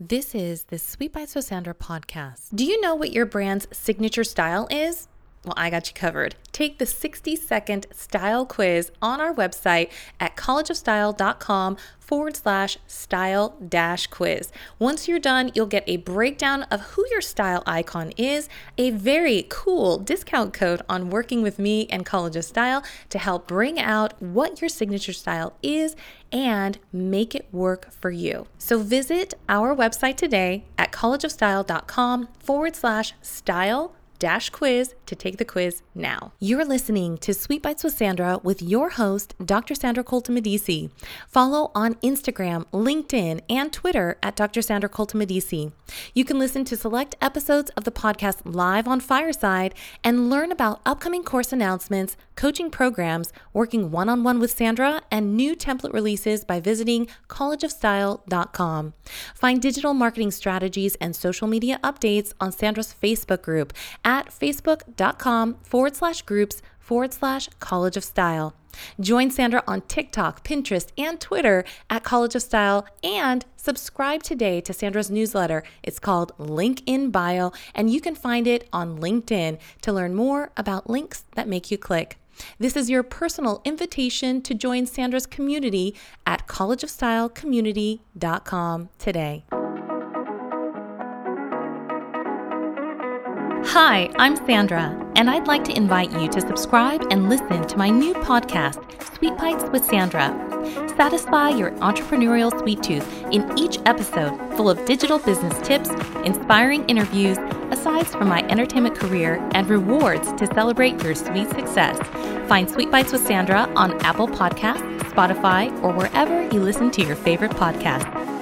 This is the Sweet Bytes with Sandra podcast. Do you know what your brand's signature style is? Well, I got you covered. Take the 60 second style quiz on our website at collegeofstyle.com forward slash style dash quiz. Once you're done, you'll get a breakdown of who your style icon is, a very cool discount code on working with me and College of Style to help bring out what your signature style is and make it work for you. So visit our website today at collegeofstyle.com forward slash style dash quiz to take the quiz now. You're listening to Sweet Bytes with Sandra with your host, Dr. Sandra Colton Medici. Follow on Instagram, LinkedIn, and Twitter at Dr. Sandra Colton Medici. You can listen to select episodes of the podcast live on Fireside and learn about upcoming course announcements, coaching programs, working one on one with Sandra, and new template releases by visiting collegeofstyle.com. Find digital marketing strategies and social media updates on Sandra's Facebook group at facebook.com forward slash groups forward slash College of Style. Join Sandra on TikTok, Pinterest, and Twitter at College of Style and subscribe today to Sandra's newsletter. It's called Link in Bio, and you can find it on LinkedIn to learn more about links that make you click. This is your personal invitation to join Sandra's community at collegeofstylecommunity.com today. Hi, I'm Sandra, and I'd like to invite you to subscribe and listen to my new podcast, Sweet Bytes with Sandra. Satisfy your entrepreneurial sweet tooth in each episode, full of digital business tips, inspiring interviews, asides from my entertainment career, and rewards to celebrate your sweet success. Find Sweet Bytes with Sandra on Apple Podcasts, Spotify, or wherever you listen to your favorite podcasts.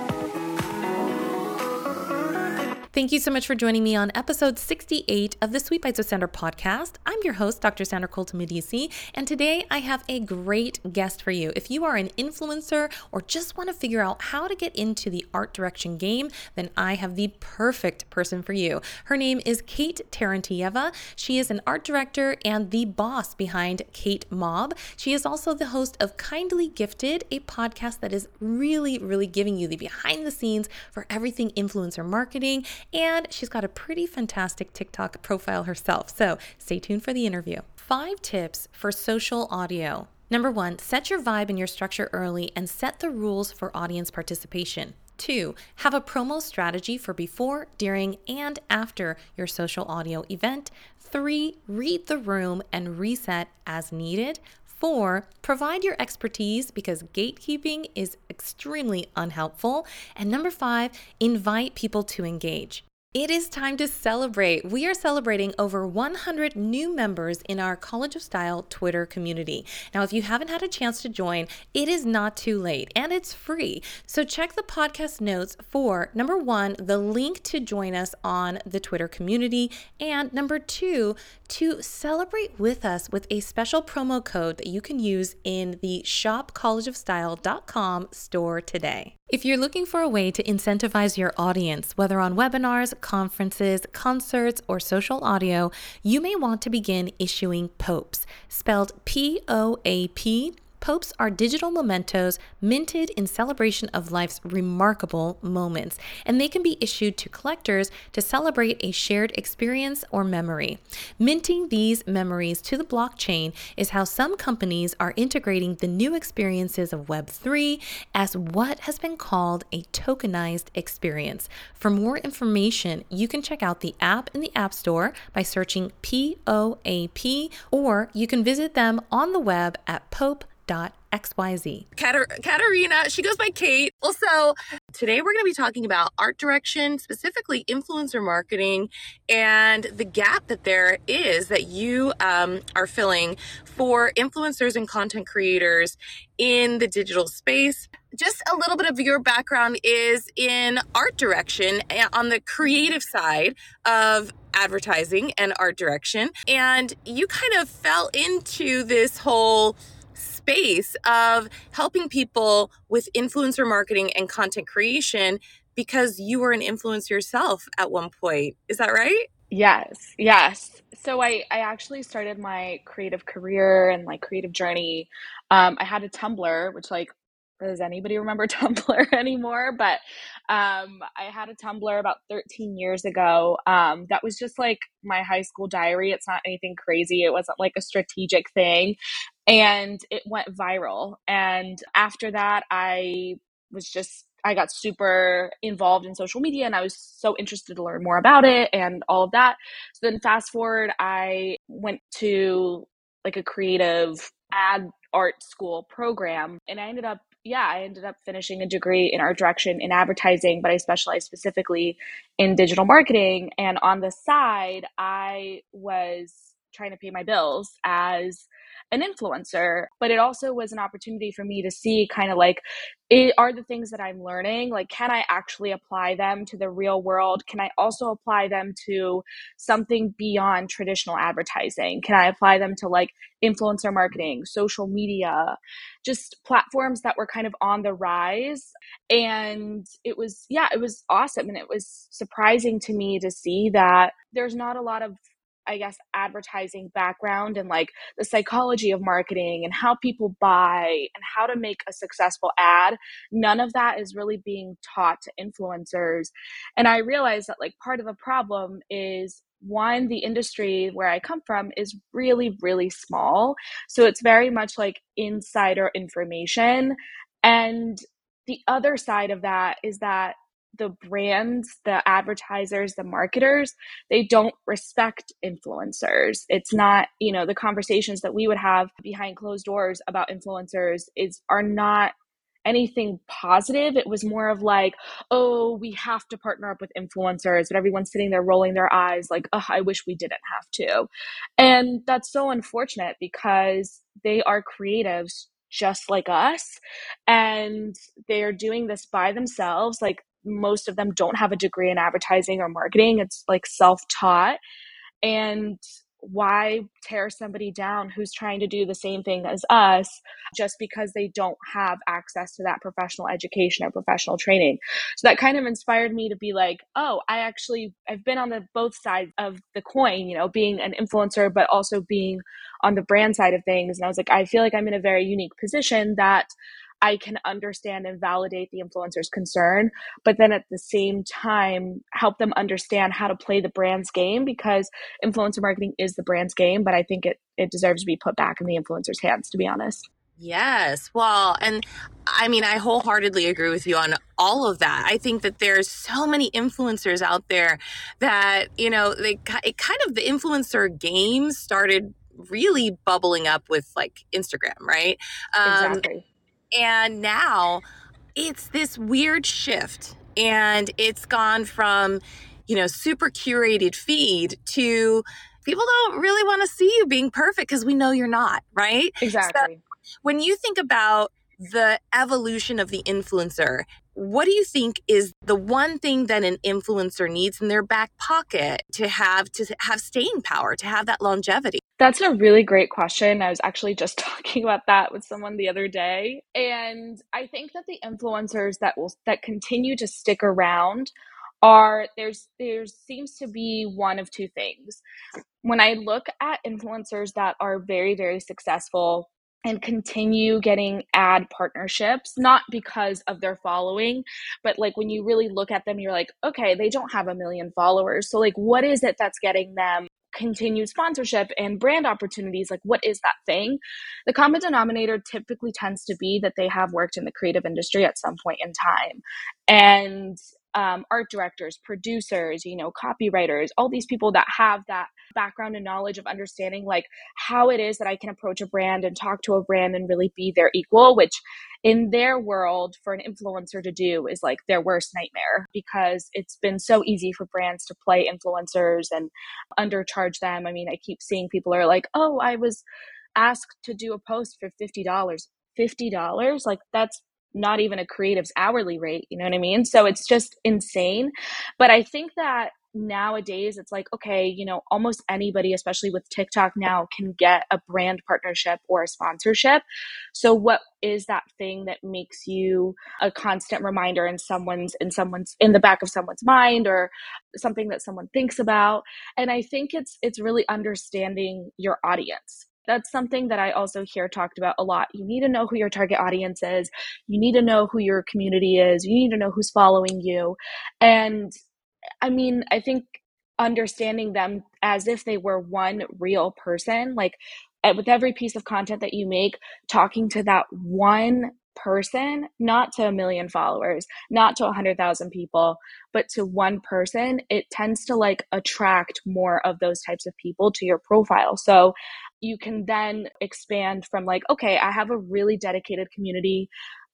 Thank you so much for joining me on episode 68 of the Sweet Bytes with Sandra podcast. I'm your host, Dr. Sandra Colton Medici, and today I have a great guest for you. If you are an influencer or just want to figure out how to get into the art direction game, then I have the perfect person for you. Her name is Kate Terentieva. She is an art director and the boss behind Kate Mob. She is also the host of Kindly Gifted, a podcast that is really, really giving you the behind the scenes for everything influencer marketing and she's got a pretty fantastic TikTok profile herself. So stay tuned for the interview. Five tips for social audio. Number one, set your vibe and your structure early and set the rules for audience participation. Two, have a promo strategy for before, during, and after your social audio event. Three, read the room and reset as needed. Four, provide your expertise because gatekeeping is extremely unhelpful. And number five, invite people to engage. It is time to celebrate. We are celebrating over 100 new members in our College of Style Twitter community. Now, if you haven't had a chance to join, it is not too late and it's free. So check the podcast notes for number one, the link to join us on the Twitter community, and number two, to celebrate with us with a special promo code that you can use in the shopcollegeofstyle.com store today. If you're looking for a way to incentivize your audience, whether on webinars, conferences, concerts, or social audio, you may want to begin issuing POAPs, spelled P O A P Poaps are digital mementos minted in celebration of life's remarkable moments, and they can be issued to collectors to celebrate a shared experience or memory. Minting these memories to the blockchain is how some companies are integrating the new experiences of Web3 as what has been called a tokenized experience. For more information, you can check out the app in the App Store by searching POAP, or you can visit them on the web at poap.com xyz. Katar- Katarina, she goes by Kate. Also, today we're going to be talking about art direction, specifically influencer marketing, and the gap that there is that you um, are filling for influencers and content creators in the digital space. Just a little bit of your background is in art direction eh, on the creative side of advertising and art direction. And you kind of fell into this whole space of helping people with influencer marketing and content creation because you were an influencer yourself at one point. Is that right? Yes, yes. So I, I actually started my creative career and like creative journey. Um, I had a Tumblr, which like does anybody remember Tumblr anymore? But um, I had a Tumblr about 13 years ago. Um, that was just like my high school diary. It's not anything crazy. It wasn't like a strategic thing. And it went viral. And after that, I was just I got super involved in social media and I was so interested to learn more about it and all of that. So then fast forward, I went to like a creative ad art school program and I ended up yeah, I ended up finishing a degree in art direction in advertising, but I specialized specifically in digital marketing. And on the side, I was trying to pay my bills as an influencer but it also was an opportunity for me to see kind of like it are the things that i'm learning like can i actually apply them to the real world? Can i also apply them to something beyond traditional advertising? Can i apply them to like influencer marketing social media just platforms that were kind of on the rise? And it was yeah it was awesome and it was surprising to me to see that there's not a lot of I guess, advertising background and like the psychology of marketing and how people buy and how to make a successful ad, none of that is really being taught to influencers. And I realized that like part of the problem is one, the industry where I come from is really, really small. So it's very much like insider information. And the other side of that is that the brands, the advertisers, the marketers, they don't respect influencers. It's not, you know, the conversations that we would have behind closed doors about influencers is are not anything positive. It was more of like, oh, we have to partner up with influencers, but everyone's sitting there rolling their eyes like, oh, I wish we didn't have to. And that's so unfortunate because they are creatives just like us and they're doing this by themselves like most of them don't have a degree in advertising or marketing. It's like self taught. And why tear somebody down who's trying to do the same thing as us just because they don't have access to that professional education or professional training so that kind of inspired me to be like oh i actually i've been on the both sides of the coin you know being an influencer but also being on the brand side of things and i was like i feel like i'm in a very unique position that I can understand and validate the influencer's concern, but then at the same time, help them understand how to play the brand's game because influencer marketing is the brand's game, but I think it, it deserves to be put back in the influencer's hands, to be honest. Yes. Well, and I mean, I wholeheartedly agree with you on all of that. I think that there's so many influencers out there that, you know, they it kind of the influencer game started really bubbling up with like Instagram, right? Um, exactly. And now it's this weird shift. And it's gone from, you know, super curated feed to people don't really want to see you being perfect because we know you're not, right? Exactly. So when you think about the evolution of the influencer, what do you think is the one thing that an influencer needs in their back pocket to have to have staying power, to have that longevity? That's a really great question. I was actually just talking about that with someone the other day. And I think that the influencers that will that continue to stick around are there's there seems to be one of two things. When I look at influencers that are very very successful and continue getting ad partnerships not because of their following but like when you really look at them you're like okay they don't have a million followers. So like what is it that's getting them continued sponsorship and brand opportunities? Like what is that thing? The common denominator typically tends to be that they have worked in the creative industry at some point in time. And um, art directors, producers, you know, copywriters, all these people that have that background and knowledge of understanding like how it is that I can approach a brand and talk to a brand and really be their equal, which in their world for an influencer to do is like their worst nightmare because it's been so easy for brands to play influencers and undercharge them. I mean, I keep seeing people are like, "Oh, I was asked to do a post for $50." $50 like that's not even a creative's hourly rate you know what i mean so it's just insane but i think that nowadays it's like okay you know almost anybody especially with tiktok now can get a brand partnership or a sponsorship so what is that thing that makes you a constant reminder in someone's in someone's in the back of someone's mind or something that someone thinks about and i think it's it's really understanding your audience That's something that I also hear talked about a lot. You need to know who your target audience is. You need to know who your community is. You need to know who's following you. And I mean, I think understanding them as if they were one real person, like eh, with every piece of content that you make, talking to that one person, not to a million followers, not to a 100,000 people, but to one person, it tends to like attract more of those types of people to your profile. So you can then expand from like, okay, I have a really dedicated community.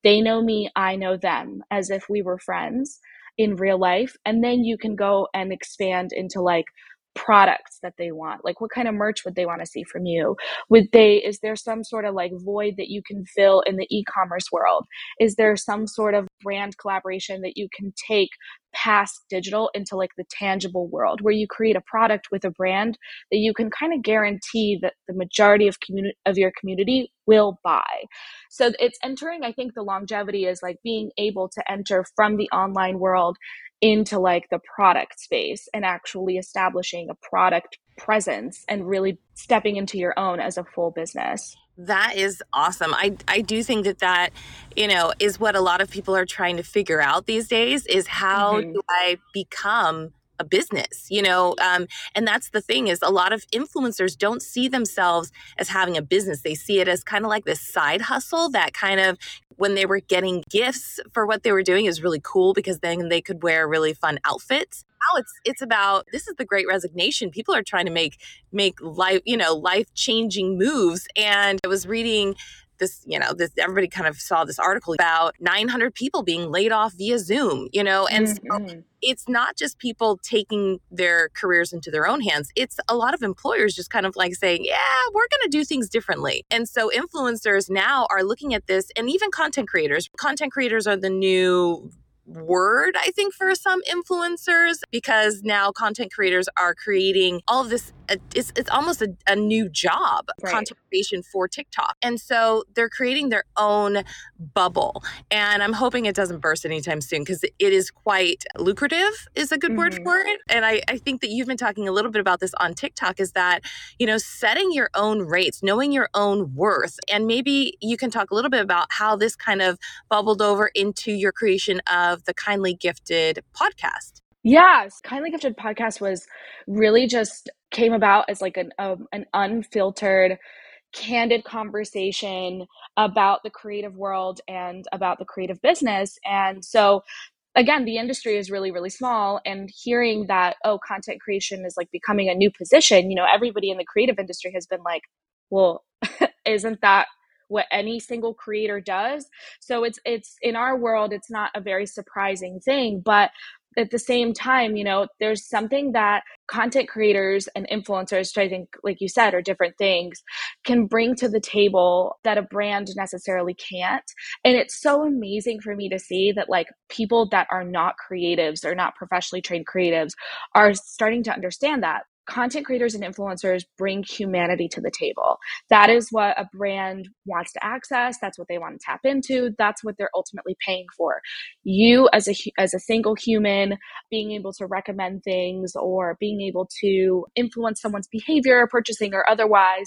They know me, I know them as if we were friends in real life. And then you can go and expand into like, products that they want like what kind of merch would they want to see from you would they is there some sort of like void that you can fill in the e-commerce world is there some sort of brand collaboration that you can take past digital into like the tangible world where you create a product with a brand that you can kind of guarantee that the majority of community of your community will buy so it's entering i think the longevity is like being able to enter from the online world into like the product space and actually establishing a product presence and really stepping into your own as a full business. That is awesome. I I do think that that, you know, is what a lot of people are trying to figure out these days is how mm-hmm. do I become a business you know um, and that's the thing is a lot of influencers don't see themselves as having a business they see it as kind of like this side hustle that kind of when they were getting gifts for what they were doing is really cool because then they could wear really fun outfits now it's it's about this is the great resignation people are trying to make make life you know life changing moves and i was reading this, you know, this everybody kind of saw this article about 900 people being laid off via Zoom, you know, and mm-hmm. so it's not just people taking their careers into their own hands. It's a lot of employers just kind of like saying, yeah, we're going to do things differently. And so influencers now are looking at this and even content creators. Content creators are the new word, I think, for some influencers because now content creators are creating all this. It's, it's almost a, a new job, right. content creation for TikTok. And so they're creating their own bubble. And I'm hoping it doesn't burst anytime soon because it is quite lucrative, is a good mm-hmm. word for it. And I, I think that you've been talking a little bit about this on TikTok is that, you know, setting your own rates, knowing your own worth. And maybe you can talk a little bit about how this kind of bubbled over into your creation of of the Kindly Gifted podcast. Yes, Kindly Gifted podcast was really just came about as like an um, an unfiltered candid conversation about the creative world and about the creative business and so again the industry is really really small and hearing that oh content creation is like becoming a new position you know everybody in the creative industry has been like well isn't that what any single creator does. So it's it's in our world it's not a very surprising thing, but at the same time, you know, there's something that content creators and influencers, I think, like you said, are different things, can bring to the table that a brand necessarily can't. And it's so amazing for me to see that, like, people that are not creatives or not professionally trained creatives are starting to understand that content creators and influencers bring humanity to the table. That is what a brand wants to access. That's what they want to tap into. That's what they're ultimately paying for. You as a as a single human being able to recommend things or being able to influence someone's behavior, purchasing or otherwise,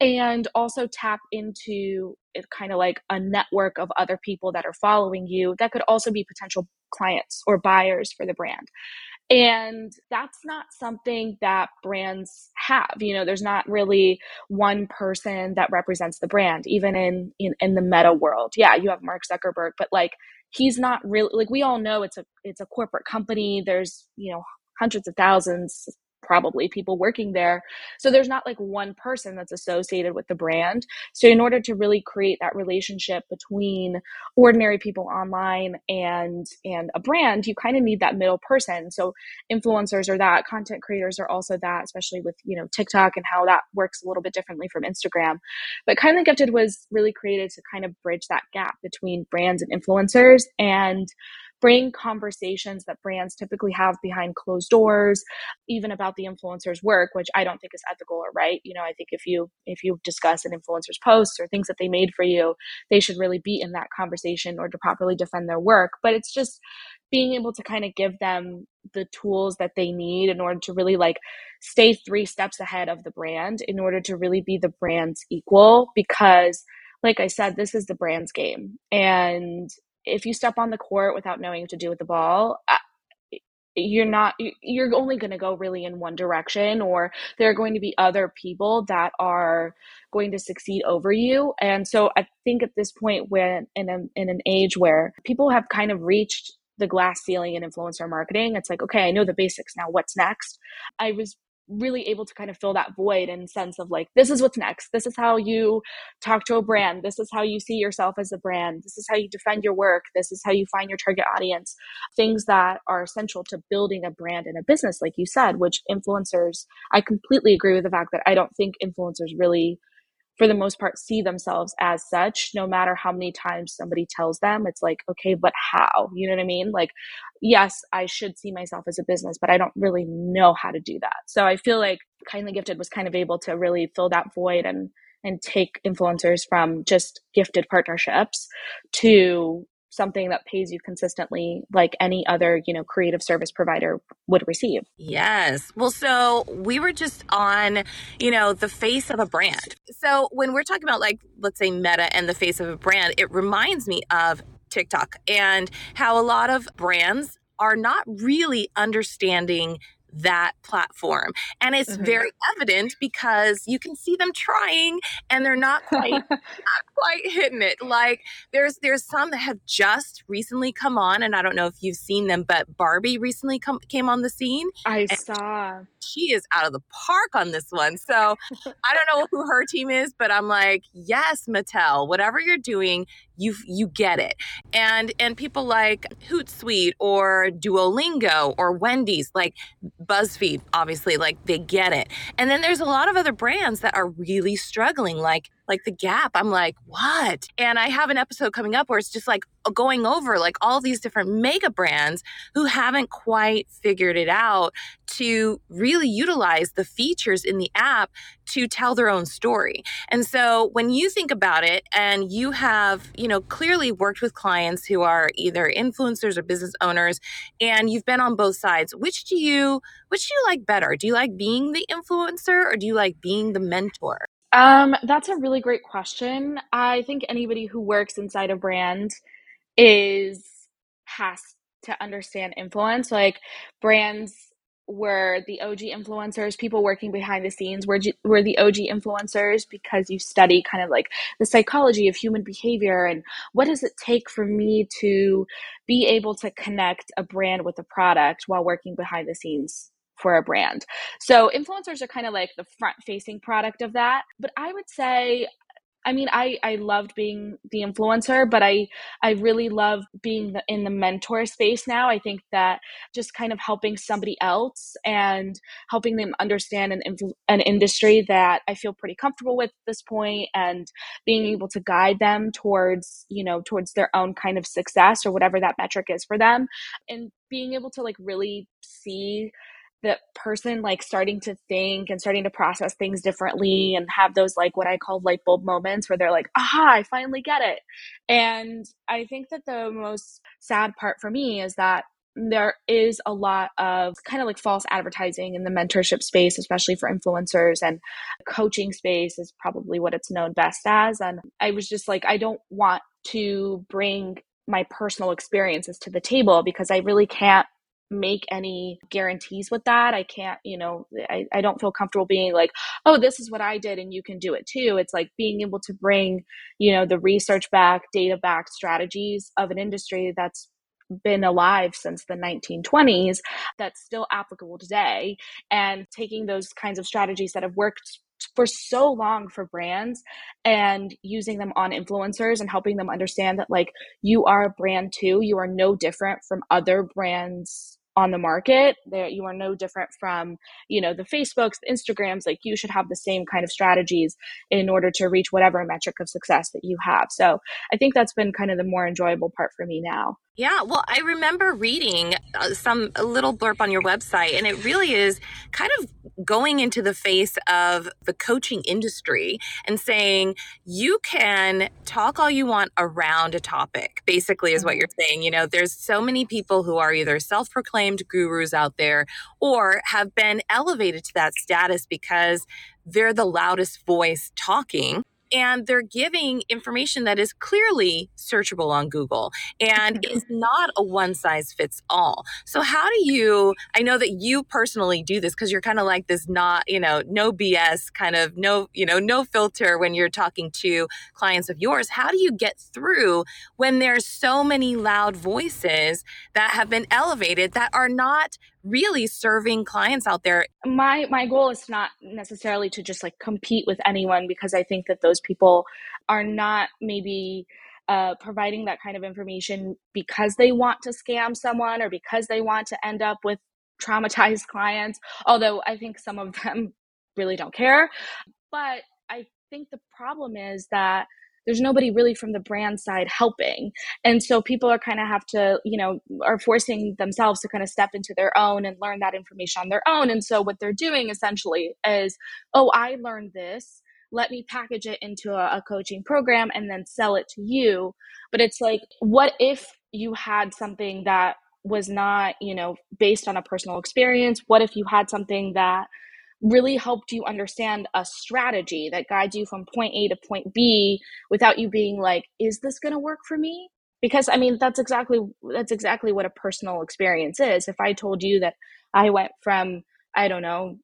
and also tap into it kind of like a network of other people that are following you that could also be potential clients or buyers for the brand. And that's not something that brands have. You know, there's not really one person that represents the brand, even in, in, in the meta world. Yeah, you have Mark Zuckerberg, but like he's not really like we all know it's a it's a corporate company. There's, you know, hundreds of thousands, probably people working there. So there's not like one person that's associated with the brand. So in order to really create that relationship between ordinary people online and and a brand, you kind of need that middle person. So influencers are that, content creators are also that, especially with, you know, TikTok and how that works a little bit differently from Instagram. But Kindly Gifted was really created to kind of bridge that gap between brands and influencers and bring conversations that brands typically have behind closed doors even about the influencer's work which i don't think is ethical or right you know i think if you if you discuss an influencer's posts or things that they made for you they should really be in that conversation or to properly defend their work but it's just being able to kind of give them the tools that they need in order to really like stay three steps ahead of the brand in order to really be the brand's equal because like I said, this is the brand's game. And if you step on the court without knowing what to do with the ball, uh, you're not you're only going to go really in one direction or there are going to be other people that are going to succeed over you. And so i think at this point when in a, in an age where people have kind of reached the glass ceiling in influencer marketing it's like okay i know the basics now what's next? I was really able to kind of fill that void and sense of like this is what's next. This is how you talk to a brand. This is how you see yourself as a brand. This is how you defend your work. This is how you find your target audience. Things that are essential to building a brand and a business like you said which influencers i completely agree with the fact that i don't think influencers really for the most part see themselves as such no matter how many times somebody tells them it's like okay but how? You know what i mean? Like yes i should see myself as a business but i don't really know how to do that. So i feel like kindly gifted was kind of able to really fill that void and and take influencers from just gifted partnerships to something that pays you consistently like any other you know creative service provider would receive. Yes. Well so we were just on you know the face of a brand. So when we're talking about like let's say meta and the face of a brand it reminds me of tiktok and how a lot of brands are not really understanding that platform. And it's mm-hmm. very evident because you can see them trying and they're not quite not quite hitting it. Like there's there's some that have just recently come on and I don't know if you've seen them but Barbie recently come, came on the scene. I saw. She is out of the park on this one. So I don't know who her team is but I'm like, "Yes, Mattel, whatever you're doing, you you get it. And and people like hootsuite or duolingo or wendy's like buzzfeed obviously like they get it. And then there's a lot of other brands that are really struggling like like the gap i'm like what and i have an episode coming up where it's just like going over like all these different mega brands who haven't quite figured it out to really utilize the features in the app to tell their own story. And so when you think about it and you have, you know, clearly worked with clients who are either influencers or business owners and you've been on both sides, which do you which do you like better? Do you like being the influencer or do you like being the mentor? Um, that's a really great question. I think anybody who works inside a brand is has to understand influence. Like brands were the OG influencers, people working behind the scenes were, were the OG influencers because you study kind of like the psychology of human behavior and what does it take for me to be able to connect a brand with a product while working behind the scenes for a brand. So influencers are kind of like the front facing product of that. But I would say I mean, I I loved being the influencer, but I I really love being the, in the mentor space now. I think that just kind of helping somebody else and helping them understand an an industry that I feel pretty comfortable with at this point, and being able to guide them towards you know towards their own kind of success or whatever that metric is for them, and being able to like really see the person like starting to think and starting to process things differently and have those like what I call light bulb moments where they're like, aha, I finally get it. And I think that the most sad part for me is that there is a lot of kind of like false advertising in the mentorship space, especially for influencers and coaching space is probably what it's known best as. And I was just like, I don't want to bring my personal experiences to the table because I really can't make any guarantees with that. I can't, you know, I, I don't feel comfortable being like, oh, this is what I did and you can do it too. It's like being able to bring, you know, the research back, data back strategies of an industry that's been alive since the 1920s that's still applicable today and taking those kinds of strategies that have worked for so long for brands and using them on influencers and helping them understand that like you are a brand too you are no different from other brands on the market there you are no different from you know the facebooks the instagrams like you should have the same kind of strategies in order to reach whatever metric of success that you have. So i think that's been kind of the more enjoyable part for me now yeah, well, I remember reading uh, some a little blurb on your website, and it really is kind of going into the face of the coaching industry and saying, you can talk all you want around a topic, basically, is what mm-hmm. you're saying. You know, there's so many people who are either self proclaimed gurus out there or have been elevated to that status because they're the loudest voice talking and they're giving information that is clearly searchable on Google and mm-hmm. is not a one size fits all. So, how do you? I know that you personally do this because you're kind of like this, not, you know, no BS kind of no, you know, no filter when you're talking to clients of yours. How do you get through when there's so many loud voices that have been elevated that are not really serving clients out there. My my goal is not necessarily to just like compete with anyone because i think that those people are not maybe uh, providing that kind of information because they want to scam someone or because they want to end up with traumatized clients although i think some of them really don't care. But i think the problem is that there's nobody really from the brand side helping. And so people are kind of have to you know are forcing themselves to kind of step into their own and learn that information on their own. And so what they're doing essentially is oh i learned this. Let me package it into a, a coaching program and then sell it to you. But it's like what if you had something that was not you know based on a personal experience? What if you had something that really helped you understand a strategy that guides you from point A to point B without you being like, is this going to work for me? Because I mean, that's exactly that's exactly what a personal experience is. If I told you that I went from I don't know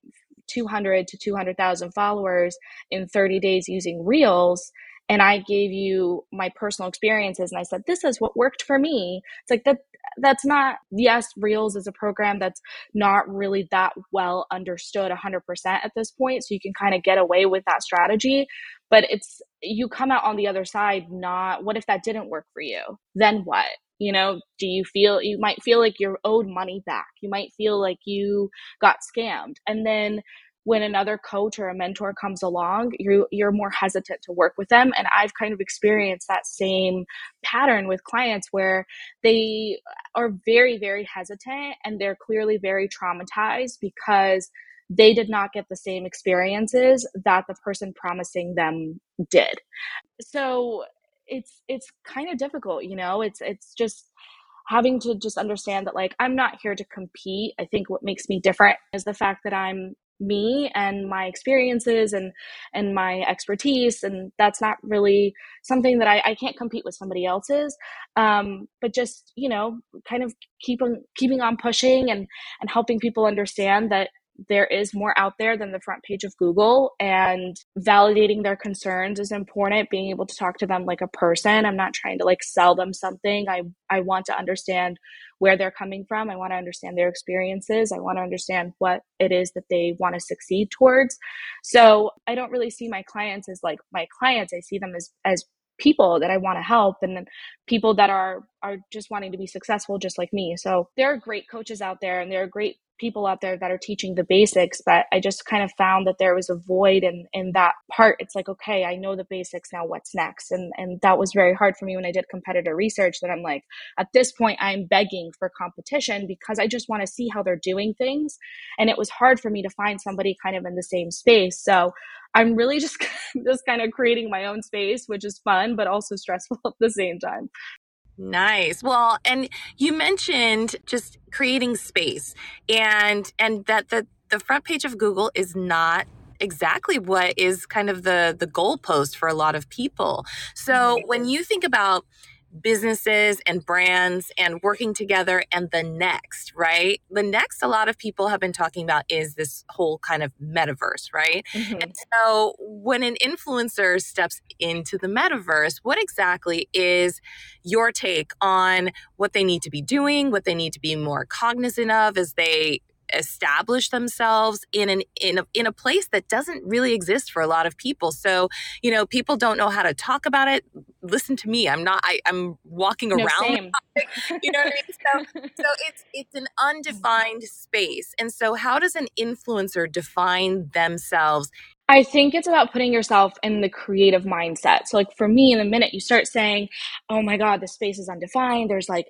200 to 200,000 followers in 30 days using Reels and I gave you my personal experiences and I said this is what worked for me. It's like that that's not yes reels is a program that's not really that well understood 100% at this point so you can kind of get away with that strategy but it's you come out on the other side not what if that didn't work for you? Then what? You know do you feel you might feel like you're owed money back. You might feel like you got scammed. And then when another coach or a mentor comes along you you're more hesitant to work with them. And i've kind of experienced that same pattern with clients where they are very very hesitant and they're clearly very traumatized because they did not get the same experiences that the person promising them did. So it's it's kind of difficult you know? It's it's just having to just understand that like i'm not here to compete. I think what makes me different is the fact that i'm me and my experiences and and my expertise and that's not really something that I, I can't compete with somebody else's. Um, but just you know kind of keep on keeping on pushing and and helping people understand that there is more out there than the front page of Google and validating their concerns is important. Being able to talk to them like a person I'm not trying to like sell them something. I I want to understand where they're coming from. I want to understand their experiences. I want to understand what it is that they want to succeed towards. So I don't really see my clients as like my clients. I see them as as people that I want to help and people that are are just wanting to be successful just like me. So there are great coaches out there and there are great people out there that are teaching the basics, but I just kind of found that there was a void in in that part. It's like, okay, I know the basics now, what's next? And and that was very hard for me when I did competitor research that I'm like, at this point I'm begging for competition because I just want to see how they're doing things. And it was hard for me to find somebody kind of in the same space. So I'm really just just kind of creating my own space, which is fun but also stressful at the same time. Nice. Well, and you mentioned just creating space and and that the the front page of Google is not exactly what is kind of the the goalpost for a lot of people. So mm-hmm. when you think about businesses and brands and working together and the next right? The next a lot of people have been talking about is this whole kind of metaverse right? Mm-hmm. and so when an influencer steps into the metaverse what exactly is your take on what they need to be doing what they need to be more cognizant of as they establish themselves in an in a, in a place that doesn't really exist for a lot of people? So you know people don't know how to talk about it listen to me. I'm not. I, am walking no, around. you know what I mean? So, so it's it's an undefined space. And so, how does an influencer define themselves I think it's about putting yourself in the creative mindset. So, like for me, in the minute you start saying, Oh my God, the space is undefined, there's like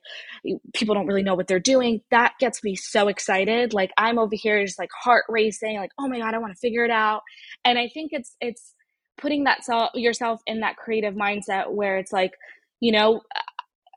people don't really know what they're doing, that gets me so excited. Like, I'm over here just like heart racing, like, Oh my God, I want to figure it out. And I think it's, it's, putting that self yourself in that creative mindset where it's like you know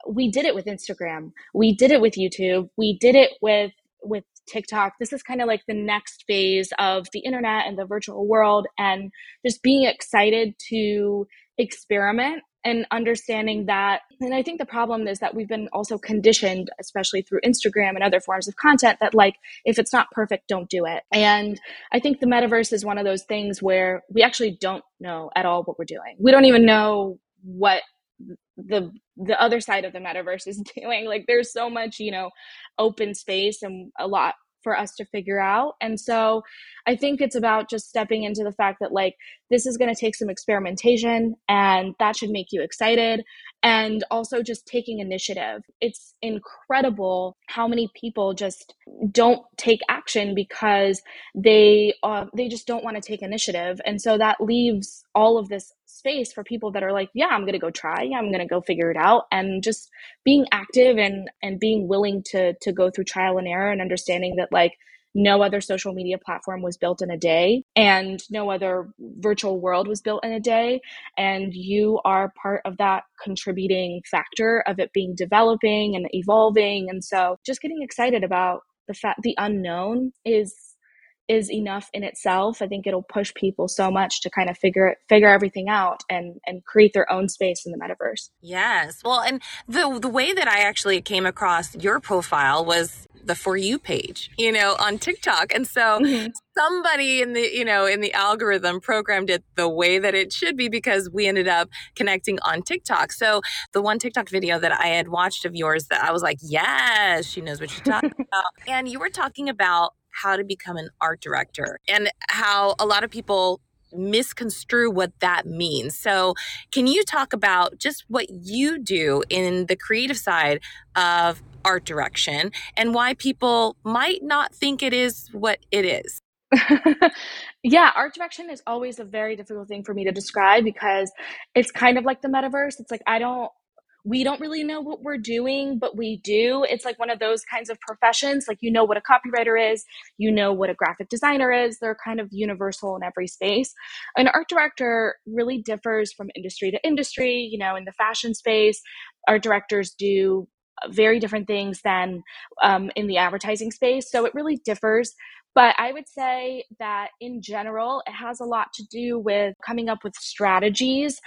we did it with instagram we did it with youtube we did it with with TikTok. This is kind of like the next phase of the internet and the virtual world, and just being excited to experiment and understanding that. And I think the problem is that we've been also conditioned, especially through Instagram and other forms of content, that like, if it's not perfect, don't do it. And I think the metaverse is one of those things where we actually don't know at all what we're doing. We don't even know what the the other side of the metaverse is doing like there's so much you know open space and a lot for us to figure out. And so i think it's about just stepping into the fact that like this is going to take some experimentation and that should make you excited and also just taking initiative. It's incredible how many people just don't take action because they uh, they just don't want to take initiative. And so that leaves all of this space for people that are like yeah i'm to go try. Yeah, i'm to go figure it out. And just being active and and being willing to to go through trial and error and understanding that like no other social media platform was built in a day and no other virtual world was built in a day. And you are part of that contributing factor of it being developing and evolving. And so just getting excited about the fact the unknown is is enough in itself. I think it'll push people so much to kind of figure it, figure everything out and and create their own space in the metaverse. Yes. Well, and the the way that I actually came across your profile was the for you page, you know, on TikTok. And so mm-hmm. somebody in the, you know, in the algorithm programmed it the way that it should be because we ended up connecting on TikTok. So the one TikTok video that I had watched of yours that I was like, yes, she knows what she's talking about. And you were talking about how to become an art director and how a lot of people misconstrue what that means. So, can you talk about just what you do in the creative side of art direction and why people might not think it is what it is? yeah, art direction is always a very difficult thing for me to describe because it's kind of like the metaverse. It's like I don't we don't really know what we're doing, but we do. It's like one of those kinds of professions. Like, you know what a copywriter is, you know what a graphic designer is. They're kind of universal in every space. An art director really differs from industry to industry. You know, in the fashion space, art directors do very different things than um, in the advertising space. So it really differs. But I would say that in general, it has a lot to do with coming up with strategies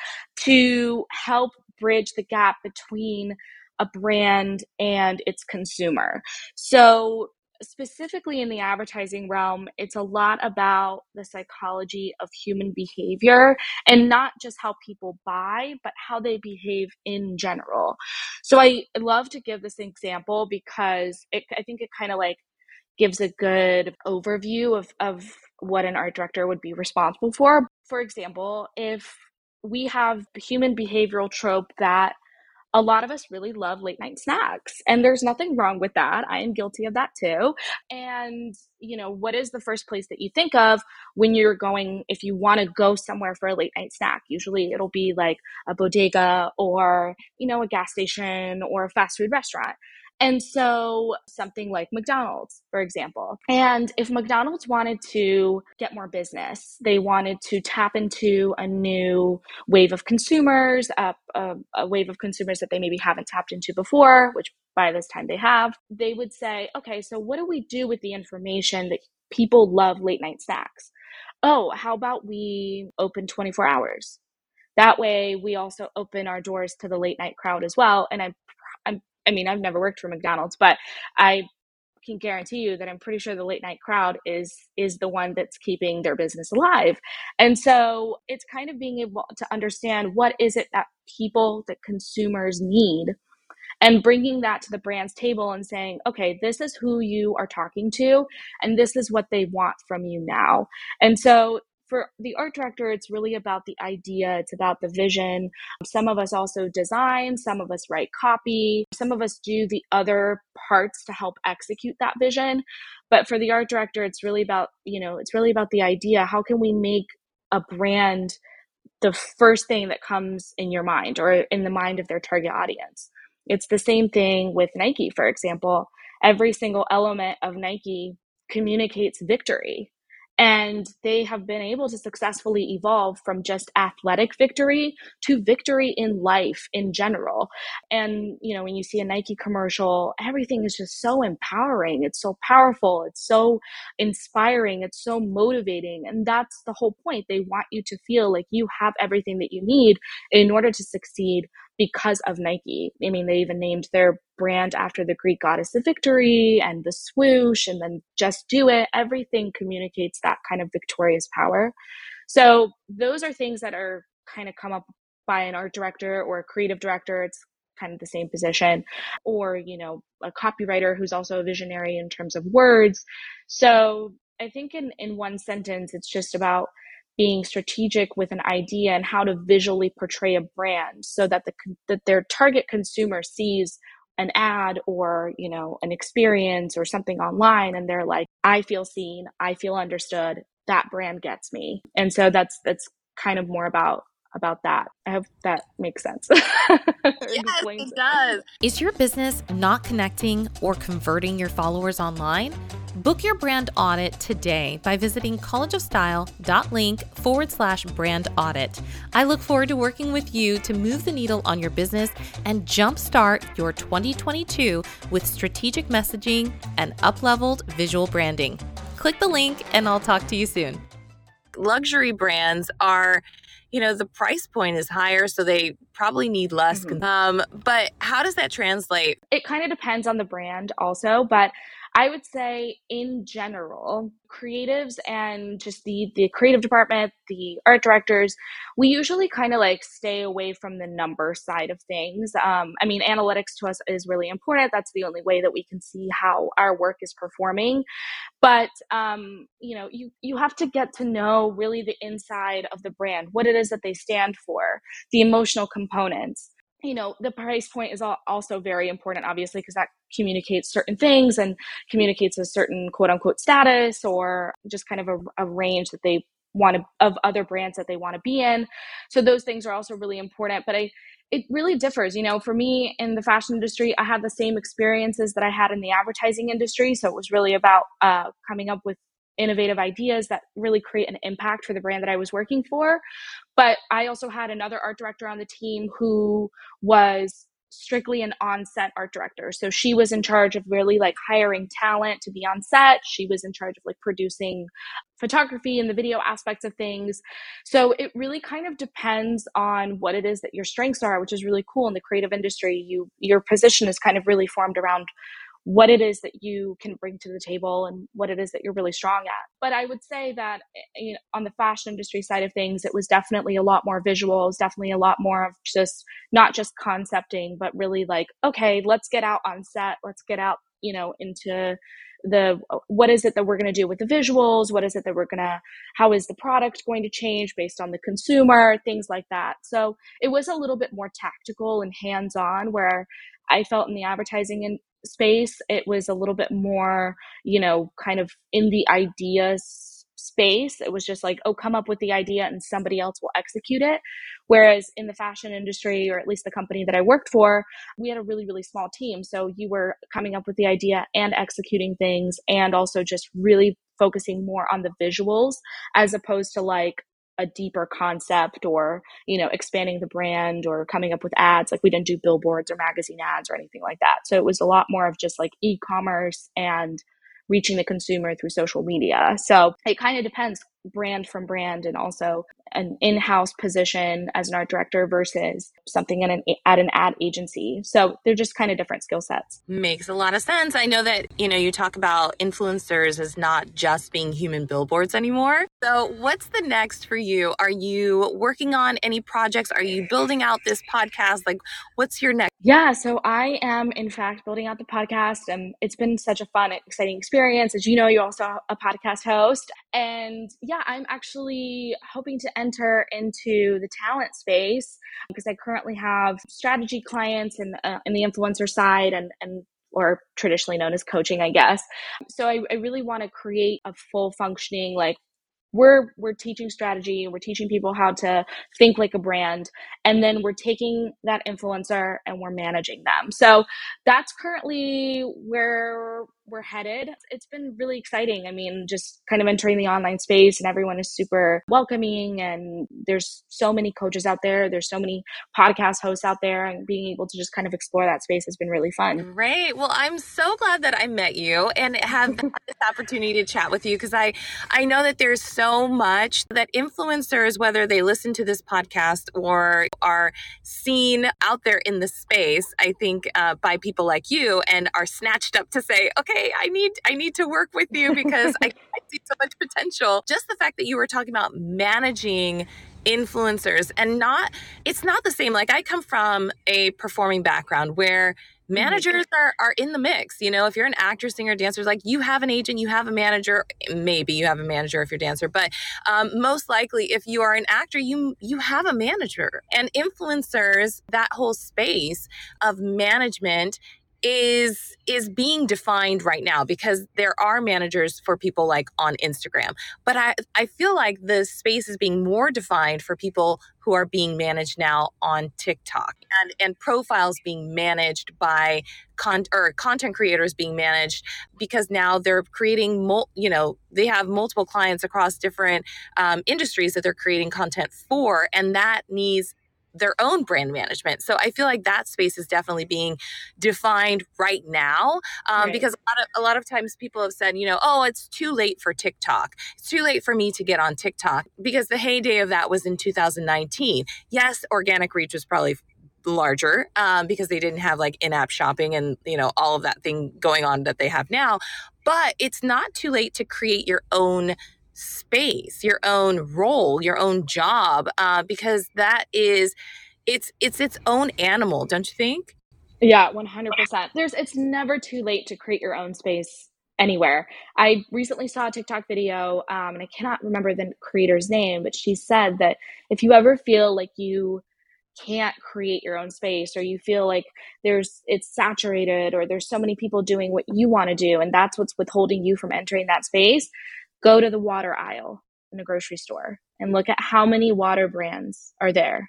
to help bridge the gap between a brand and its consumer. So, specifically in the advertising realm, it's a lot about the psychology of human behavior and not just how people buy, but how they behave in general. So, I love to give this example because it, I think it kind of like gives a good overview of, of what an art director would be responsible for. For example, if we have human behavioral trope that a lot of us really love late night snacks and there's nothing wrong with that. I am guilty of that too. And you know what is the first place that you think of when you're going if you want to go somewhere for a late night snack? Usually it'll be like a bodega or you know a gas station or a fast food restaurant and so, something like McDonald's, for example. And if McDonald's wanted to get more business, they wanted to tap into a new wave of consumers, a, a, a, wave of consumers that they maybe haven't tapped into before, which by this time they have, they would say, okay, so what do we do with the information that people love late night snacks? Oh, how about we open 24 hours? That way, we also open our doors to the late night crowd as well. And I'm I mean, I've never worked for McDonald's, but I can guarantee you that I'm pretty sure the late night crowd is is the one that's keeping their business alive. And so it's kind of being able to understand what is it that people that consumers need and bringing that to the brand's table and saying, okay, this is who you are talking to and this is what they want from you now. And so for the art director, it's really about the idea, it's about the vision. Some of us also design, some of us write copy, some of us do the other parts to help execute that vision. But for the art director, it's really about, you know, it's really about the idea. How can we make a brand the first thing that comes in your mind or in the mind of their target audience? It's the same thing with Nike, for example. Every single element of Nike communicates victory and they have been able to successfully evolve from just athletic victory to victory in life in general. And, you know, when you see a Nike commercial, everything is just so empowering. It's so powerful. It's so inspiring. It's so motivating. And that's the whole point. They want you to feel like you have everything that you need in order to succeed because of Nike. I mean, they even named their brand after the Greek goddess of victory and the swoosh and then just do it. Everything communicates that kind of victorious power. So, those are things that are kind of come up by an art director or a creative director. It's kind of the same position or you know a copywriter who's also a visionary in terms of words so i think in in one sentence it's just about being strategic with an idea and how to visually portray a brand so that the that their target consumer sees an ad or you know an experience or something online and they're like i feel seen. I feel understood. That brand gets me. And so that's that's kind of more about about that. I hope that makes sense. yes, it does. Is your business not connecting or converting your followers online? Book your brand audit today by visiting collegeofstyle.link forward slash brand audit. I look forward to working with you to move the needle on your business and jumpstart your 2022 with strategic messaging and up-leveled visual branding. Click the link and I'll talk to you soon. Luxury brands are you know the price point is higher so they probably need less mm-hmm. um but how does that translate it kind of depends on the brand also but I would say in general, creatives and just the the creative department, the art directors, we usually kind of like stay away from the number side of things. Um, I mean, analytics to us is really important. That's the only way that we can see how our work is performing. But um, you know, you you have to get to know really the inside of the brand, what it is that they stand for, the emotional components you know the price point is also very important obviously because that communicates certain things and communicates a certain quote unquote status or just kind of a, a range that they want to of other brands that they want to be in. So those things are also really important but i it really differs. You know for me in the fashion industry i had the same experiences that i had in the advertising industry so it was really about uh, coming up with innovative ideas that really create an impact for the brand that I was working for. But I also had another art director on the team who was strictly an on-set art director. So she was in charge of really like hiring talent to be on set. She was in charge of like producing photography and the video aspects of things. So it really kind of depends on what it is that your strengths are, which is really cool in the creative industry. You your position is kind of really formed around what it is that you can bring to the table and what it is that you're really strong at. But I would say that eh, you know, on the fashion industry side of things, it was definitely a lot more visuals, definitely a lot more of just not just concepting, but really like, okay, let's get out on set, let's get out, you know, into the what is it that we're going to do with the visuals? What is it that we're going to how is the product going to change based on the consumer? Things like that. So it was a little bit more tactical and hands on where i felt in the advertising space, it was a little bit more, you know, kind of in the ideas space. It was just like, oh, come up with the idea and somebody else will execute it. Whereas in the fashion industry, or at least the company that I worked for, we had a really, really small team. So you were coming up with the idea and executing things and also just really focusing more on the visuals as opposed to like a deeper concept or you know expanding the brand or coming up with ads like we didn't do billboards or magazine ads or anything like that. So it was a lot more of just like e-commerce and reaching the consumer through social media. So it kind of depends brand from brand and also an in-house position as an art director versus something in an, at an ad agency. So they're just kind of different skill sets. Makes a lot of sense. I know that you know you talk about influencers as not just being human billboards anymore So, what's the next for you? Are you working on any projects? Are you building out this podcast? Like, what's your next? Yeah, so I am in fact building out the podcast, and it's been such a fun, exciting experience. As you know, you're also a podcast host, and yeah, I'm actually hoping to enter into the talent space because I currently have strategy clients in uh, in the influencer side, and and or traditionally known as coaching, I guess. So I, I really want to create a full functioning like we're we're teaching strategy and we're teaching people how to think like a brand. And then we're taking that influencer and we're managing them. So that's currently where we're headed. It's been really exciting. I mean just kind of entering the online space and everyone is super welcoming and there's so many coaches out there. There's so many podcast hosts out there and being able to just kind of explore that space has been really fun. Great well i'm so glad that i met you and have this opportunity to chat with you because i i know that there's so much that influencers, whether they listen to this podcast or are seen out there in the space, I think uh, by people like you and are snatched up to say, okay, I need, I need to work with you because I, I see so much potential. Just the fact that you were talking about managing influencers and not, it's not the same. Like I come from a performing background where Mm-hmm. managers are, are in the mix you know if you're an actor singer dancer like you have an agent you have a manager maybe you have a manager if you're a dancer but um, most likely if you are an actor you you have a manager and influencers that whole space of management is is being defined right now because there are managers for people like on Instagram. But I I feel like the space is being more defined for people who are being managed now on TikTok and and profiles being managed by con- or content creators being managed because now they're creating mul- you know they have multiple clients across different um, industries that they're creating content for and that needs their own brand management. So I feel like that space is definitely being defined right now um, right. because a lot, of, a lot of times people have said, you know, oh, it's too late for TikTok. It's too late for me to get on TikTok because the heyday of that was in 2019. Yes, organic reach was probably larger um, because they didn't have like in-app shopping and you know all of that thing going on that they have now but it's not too late to create your own space, your own role, your own job, uh, because that is it's it's its own animal, don't you think? Yeah, 100%. There's it's never too late to create your own space anywhere. I recently saw a TikTok video, um, and I cannot remember the creator's name, but she said that if you ever feel like you can't create your own space or you feel like there's it's saturated or there's so many people doing what you want to do and that's what's withholding you from entering that space go to the water aisle in a grocery store and look at how many water brands are there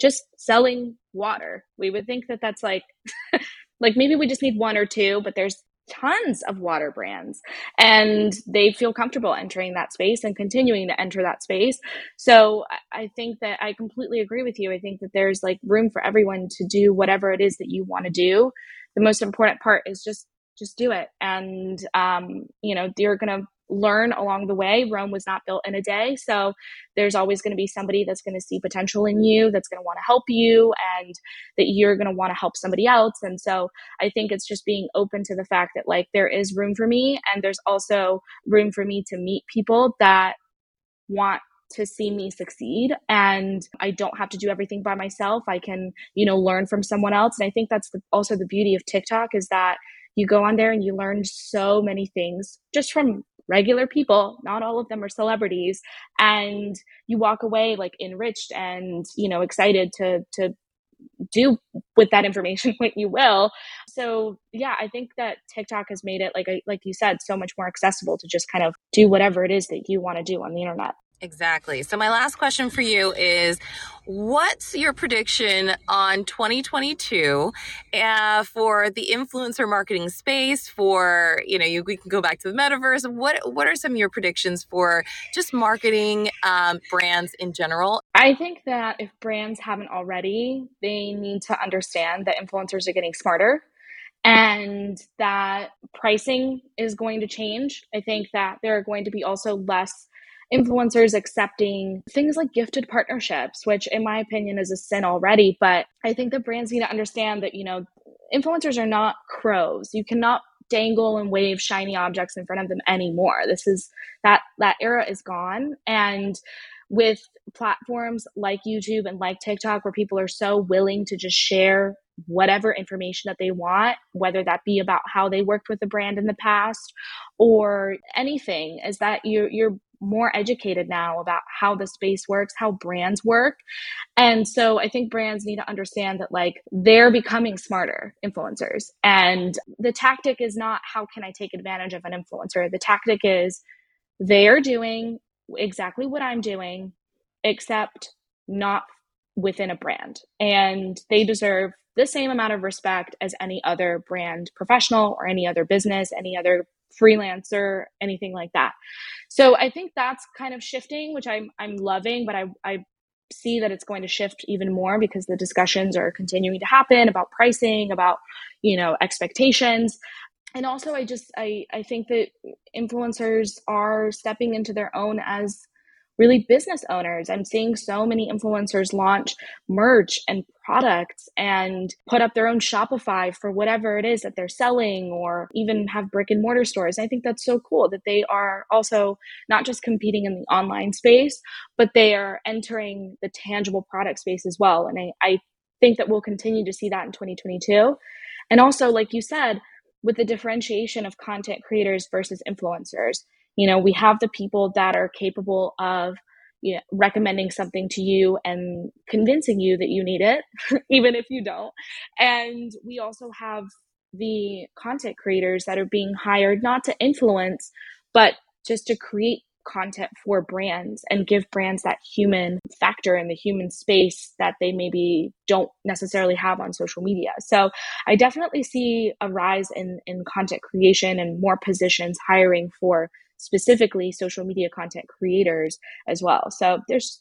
just selling water. We would think that that's like like maybe we just need one or two, but there's tons of water brands and they feel comfortable entering that space and continuing to enter that space. So I think that I completely agree with you. I think that there's like room for everyone to do whatever it is that you want to do. The most important part is just just do it and um, you know you're gonna learn along the way. Rome was not built in a day. So there's always going to be somebody that's going to see potential in you, that's going to want to help you, and that you're going to want to help somebody else. And so I think it's just being open to the fact that, like, there is room for me, and there's also room for me to meet people that want to see me succeed and i don't have to do everything by myself i can you know learn from someone else and i think that's the, also the beauty of tiktok is that you go on there and you learn so many things just from regular people not all of them are celebrities and you walk away like enriched and you know excited to to do with that information what you will. So yeah i think that tiktok has made it like like you said so much more accessible to just kind of do whatever it is that you want to do on the internet Exactly. So my last question for you is what's your prediction on 2022 uh, for the influencer marketing space for, you know, you, we can go back to the metaverse. What what are some of your predictions for just marketing um, brands in general? I think that if brands haven't already, they need to understand that influencers are getting smarter and that pricing is going to change. I think that there are going to be also less influencers accepting things like gifted partnerships, which in my opinion is a sin already. But I think the brands need to understand that, you know, influencers are not crows. You cannot dangle and wave shiny objects in front of them anymore. This is that that era is gone and with platforms like YouTube and like TikTok where people are so willing to just share whatever information that they want, whether that be about how they worked with a brand in the past or anything, is that you're you're more educated now about how the space works, how brands work. And so I think brands need to understand that like they're becoming smarter influencers. And the tactic is not how can I take advantage of an influencer? The tactic is they are doing exactly what I'm doing, except not within a brand. And they deserve the same amount of respect as any other brand professional or any other business, any other freelancer, anything like that. So I think that's kind of shifting, which I'm I'm loving, but I I see that it's going to shift even more because the discussions are continuing to happen about pricing, about, you know, expectations. And also I just I I think that influencers are stepping into their own as really business owners. I'm seeing so many influencers launch merch and products and put up their own Shopify for whatever it is that they're selling or even have brick and mortar stores. I think that's so cool that they are also not just competing in the online space, but they are entering the tangible product space as well. And I, I think that we'll continue to see that in 2022. And also, like you said, with the differentiation of content creators versus influencers you know we have the people that are capable of you know, recommending something to you and convincing you that you need it even if you don't and we also have the content creators that are being hired not to influence but just to create content for brands and give brands that human factor and the human space that they maybe don't necessarily have on social media. So I definitely see a rise in, in content creation and more positions hiring for specifically social media content creators as well. So there's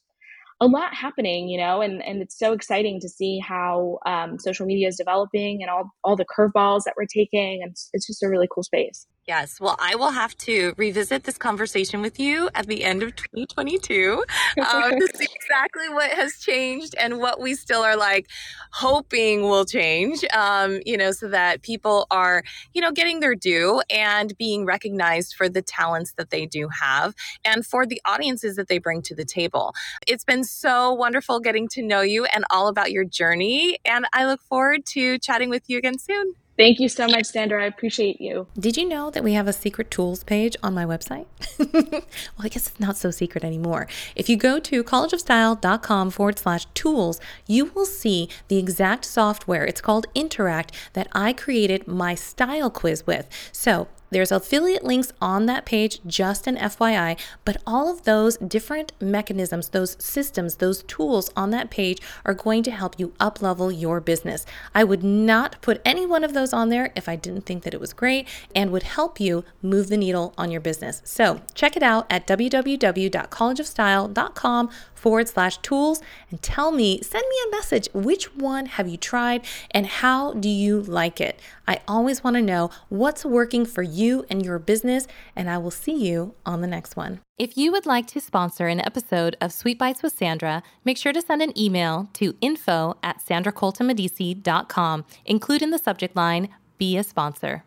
a lot happening, you know, and, and it's so exciting to see how um, social media is developing and all, all the curveballs that we're taking. And it's, it's just a really cool space. Yes. Well, I will have to revisit this conversation with you at the end of 2022 um, to see exactly what has changed and what we still are like hoping will change, um, you know, so that people are, you know, getting their due and being recognized for the talents that they do have and for the audiences that they bring to the table. It's been so wonderful getting to know you and all about your journey. And I look forward to chatting with you again soon. Thank you so much, Sandra. I appreciate you. Did you know that we have a secret tools page on my website? well, I guess it's not so secret anymore. If you go to collegeofstyle.com forward slash tools, you will see the exact software. It's called Interact that I created my style quiz with. So there's affiliate links on that page, just an FYI, but all of those different mechanisms, those systems, those tools on that page are going to help you uplevel your business. I would not put any one of those on there if I didn't think that it was great and would help you move the needle on your business. So check it out at www.collegeofstyle.com forward slash tools and tell me, send me a message. Which one have you tried and how do you like it? I always want to know what's working for you and your business, and I will see you on the next one. If you would like to sponsor an episode of Sweet Bytes with Sandra, make sure to send an email to info at sandracoltonmedici.com. Include in the subject line, be a sponsor.